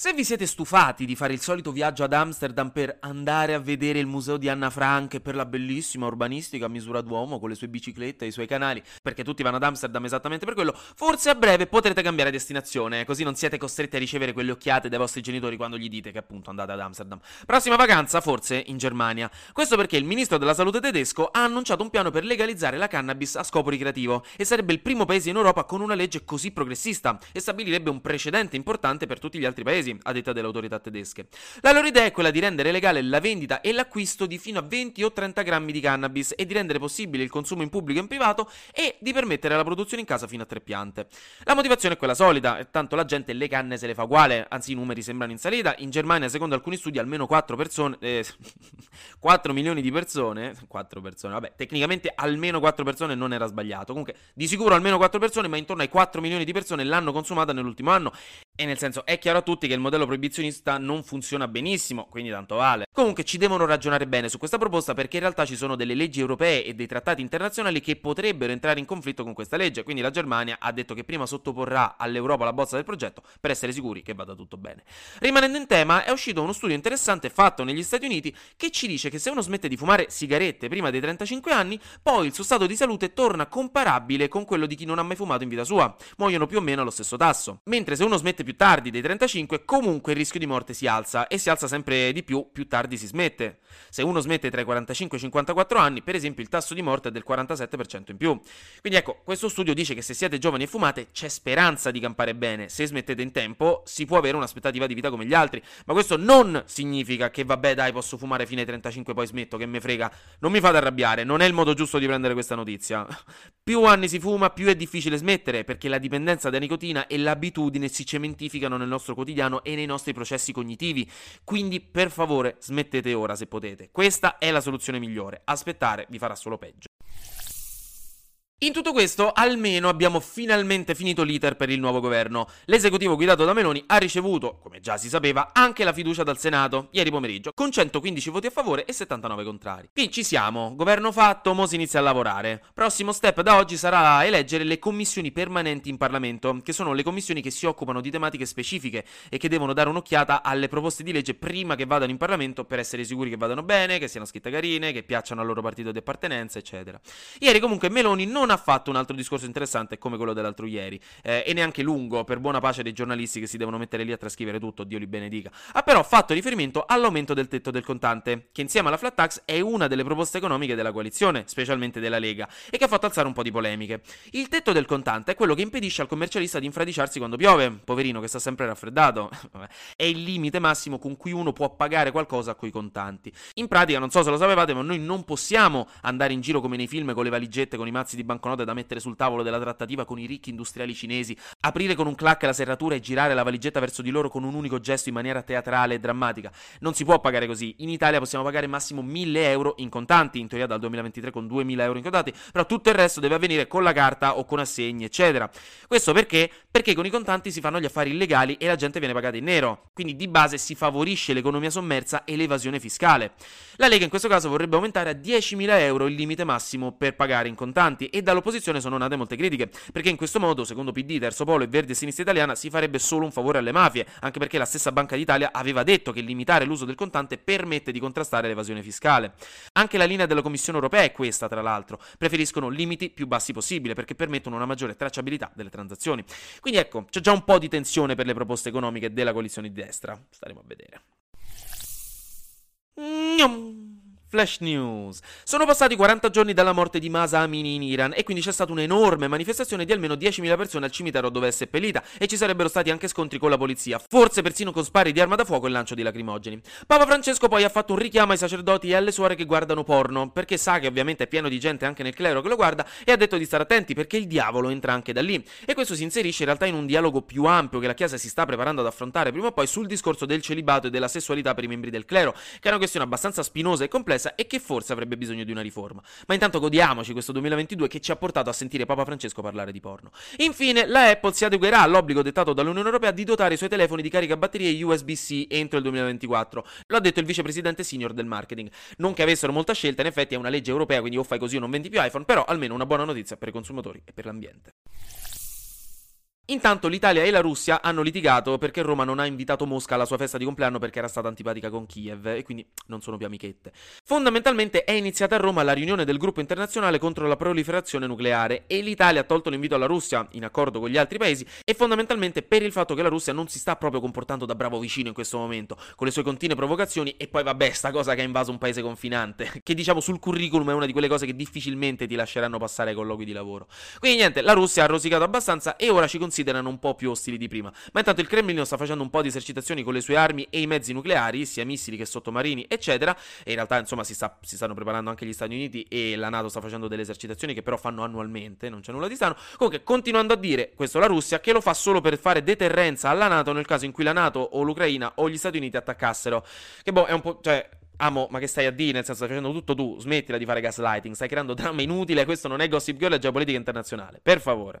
Se vi siete stufati di fare il solito viaggio ad Amsterdam per andare a vedere il museo di Anna Frank e per la bellissima urbanistica a misura d'uomo con le sue biciclette e i suoi canali, perché tutti vanno ad Amsterdam esattamente per quello, forse a breve potrete cambiare destinazione, così non siete costretti a ricevere quelle occhiate dai vostri genitori quando gli dite che appunto andate ad Amsterdam. Prossima vacanza, forse in Germania. Questo perché il ministro della salute tedesco ha annunciato un piano per legalizzare la cannabis a scopo ricreativo e sarebbe il primo paese in Europa con una legge così progressista e stabilirebbe un precedente importante per tutti gli altri paesi paesi, a detta delle autorità tedesche. La loro idea è quella di rendere legale la vendita e l'acquisto di fino a 20 o 30 grammi di cannabis e di rendere possibile il consumo in pubblico e in privato e di permettere la produzione in casa fino a tre piante. La motivazione è quella solida, tanto la gente le canne se le fa uguale, anzi i numeri sembrano in salita. In Germania, secondo alcuni studi, almeno 4 persone, eh, 4 milioni di persone, 4 persone, vabbè, tecnicamente almeno 4 persone non era sbagliato. Comunque, di sicuro almeno 4 persone, ma intorno ai 4 milioni di persone l'hanno consumata nell'ultimo anno. E nel senso, è chiaro a tutti che il modello proibizionista non funziona benissimo, quindi tanto vale. Comunque ci devono ragionare bene su questa proposta perché in realtà ci sono delle leggi europee e dei trattati internazionali che potrebbero entrare in conflitto con questa legge, quindi la Germania ha detto che prima sottoporrà all'Europa la bozza del progetto per essere sicuri che vada tutto bene. Rimanendo in tema, è uscito uno studio interessante fatto negli Stati Uniti che ci dice che se uno smette di fumare sigarette prima dei 35 anni, poi il suo stato di salute torna comparabile con quello di chi non ha mai fumato in vita sua. Muoiono più o meno allo stesso tasso. Mentre se uno smette più tardi dei 35, comunque il rischio di morte si alza e si alza sempre di più più tardi si smette. Se uno smette tra i 45 e i 54 anni, per esempio, il tasso di morte è del 47% in più. Quindi ecco, questo studio dice che se siete giovani e fumate c'è speranza di campare bene. Se smettete in tempo, si può avere un'aspettativa di vita come gli altri. Ma questo non significa che vabbè, dai, posso fumare fino ai 35 poi smetto, che me frega. Non mi fate arrabbiare, non è il modo giusto di prendere questa notizia. più anni si fuma, più è difficile smettere, perché la dipendenza da nicotina e l'abitudine si cementificano nel nostro quotidiano e nei nostri processi cognitivi. Quindi, per favore, smettete ora se potete. Questa è la soluzione migliore. Aspettare vi farà solo peggio. In tutto questo, almeno abbiamo finalmente finito l'iter per il nuovo governo. L'esecutivo guidato da Meloni ha ricevuto, come già si sapeva, anche la fiducia dal Senato, ieri pomeriggio, con 115 voti a favore e 79 contrari. Qui ci siamo, governo fatto, mo si inizia a lavorare. Prossimo step da oggi sarà eleggere le commissioni permanenti in Parlamento, che sono le commissioni che si occupano di tematiche specifiche e che devono dare un'occhiata alle proposte di legge prima che vadano in Parlamento per essere sicuri che vadano bene, che siano scritte carine, che piacciono al loro partito di appartenenza, eccetera. Ieri comunque Meloni non ha fatto un altro discorso interessante come quello dell'altro ieri, eh, e neanche lungo, per buona pace dei giornalisti che si devono mettere lì a trascrivere tutto, Dio li benedica. Ha però fatto riferimento all'aumento del tetto del contante, che insieme alla flat tax è una delle proposte economiche della coalizione, specialmente della Lega, e che ha fatto alzare un po' di polemiche. Il tetto del contante è quello che impedisce al commercialista di infradiciarsi quando piove, poverino che sta sempre raffreddato. è il limite massimo con cui uno può pagare qualcosa coi contanti. In pratica, non so se lo sapevate, ma noi non possiamo andare in giro come nei film con le valigette con i mazzi di banconote banconote da mettere sul tavolo della trattativa con i ricchi industriali cinesi, aprire con un clac la serratura e girare la valigetta verso di loro con un unico gesto in maniera teatrale e drammatica. Non si può pagare così. In Italia possiamo pagare massimo 1000 euro in contanti, in teoria dal 2023 con 2000 euro in contanti, però tutto il resto deve avvenire con la carta o con assegni, eccetera. Questo perché? Perché con i contanti si fanno gli affari illegali e la gente viene pagata in nero. Quindi di base si favorisce l'economia sommersa e l'evasione fiscale. La Lega in questo caso vorrebbe aumentare a 10.000 euro il limite massimo per pagare in contanti e dall'opposizione sono nate molte critiche, perché in questo modo, secondo PD, Terzo Polo e Verdi e Sinistra Italiana, si farebbe solo un favore alle mafie, anche perché la stessa Banca d'Italia aveva detto che limitare l'uso del contante permette di contrastare l'evasione fiscale. Anche la linea della Commissione europea è questa, tra l'altro, preferiscono limiti più bassi possibile perché permettono una maggiore tracciabilità delle transazioni. Quindi ecco, c'è già un po' di tensione per le proposte economiche della coalizione di destra. Staremo a vedere. Gnam. Flash News. Sono passati 40 giorni dalla morte di Masa Amini in Iran e quindi c'è stata un'enorme manifestazione di almeno 10.000 persone al cimitero dove è seppellita e ci sarebbero stati anche scontri con la polizia, forse persino con spari di arma da fuoco e lancio di lacrimogeni. Papa Francesco poi ha fatto un richiamo ai sacerdoti e alle suore che guardano porno, perché sa che ovviamente è pieno di gente anche nel clero che lo guarda e ha detto di stare attenti perché il diavolo entra anche da lì. E questo si inserisce in realtà in un dialogo più ampio che la Chiesa si sta preparando ad affrontare prima o poi sul discorso del celibato e della sessualità per i membri del clero, che è una questione abbastanza spinosa e complessa complessa e che forse avrebbe bisogno di una riforma. Ma intanto godiamoci questo 2022 che ci ha portato a sentire Papa Francesco parlare di porno. Infine, la Apple si adeguerà all'obbligo dettato dall'Unione Europea di dotare i suoi telefoni di caricabatterie USB-C entro il 2024. Lo ha detto il vicepresidente senior del marketing. Non che avessero molta scelta, in effetti è una legge europea, quindi o fai così o non vendi più iPhone, però almeno una buona notizia per i consumatori e per l'ambiente. Intanto l'Italia e la Russia hanno litigato perché Roma non ha invitato Mosca alla sua festa di compleanno perché era stata antipatica con Kiev e quindi non sono più amichette. Fondamentalmente è iniziata a Roma la riunione del gruppo internazionale contro la proliferazione nucleare e l'Italia ha tolto l'invito alla Russia in accordo con gli altri paesi e fondamentalmente per il fatto che la Russia non si sta proprio comportando da bravo vicino in questo momento con le sue continue provocazioni e poi vabbè sta cosa che ha invaso un paese confinante che diciamo sul curriculum è una di quelle cose che difficilmente ti lasceranno passare ai colloqui di lavoro. Quindi niente, la Russia ha rosicato abbastanza e ora ci considera considerano un po' più ostili di prima. Ma intanto il Cremlino sta facendo un po' di esercitazioni con le sue armi e i mezzi nucleari, sia missili che sottomarini, eccetera. E in realtà, insomma, si, sta, si stanno preparando anche gli Stati Uniti e la NATO sta facendo delle esercitazioni che però fanno annualmente, non c'è nulla di strano. Comunque, continuando a dire questo la Russia, che lo fa solo per fare deterrenza alla NATO nel caso in cui la NATO o l'Ucraina o gli Stati Uniti attaccassero. Che boh, è un po'. cioè. Amo, ma che stai a dire? Nel senso, stai facendo tutto tu. Smettila di fare gaslighting. Stai creando dramma inutile. Questo non è Gossip Girl, è geopolitica internazionale. Per favore.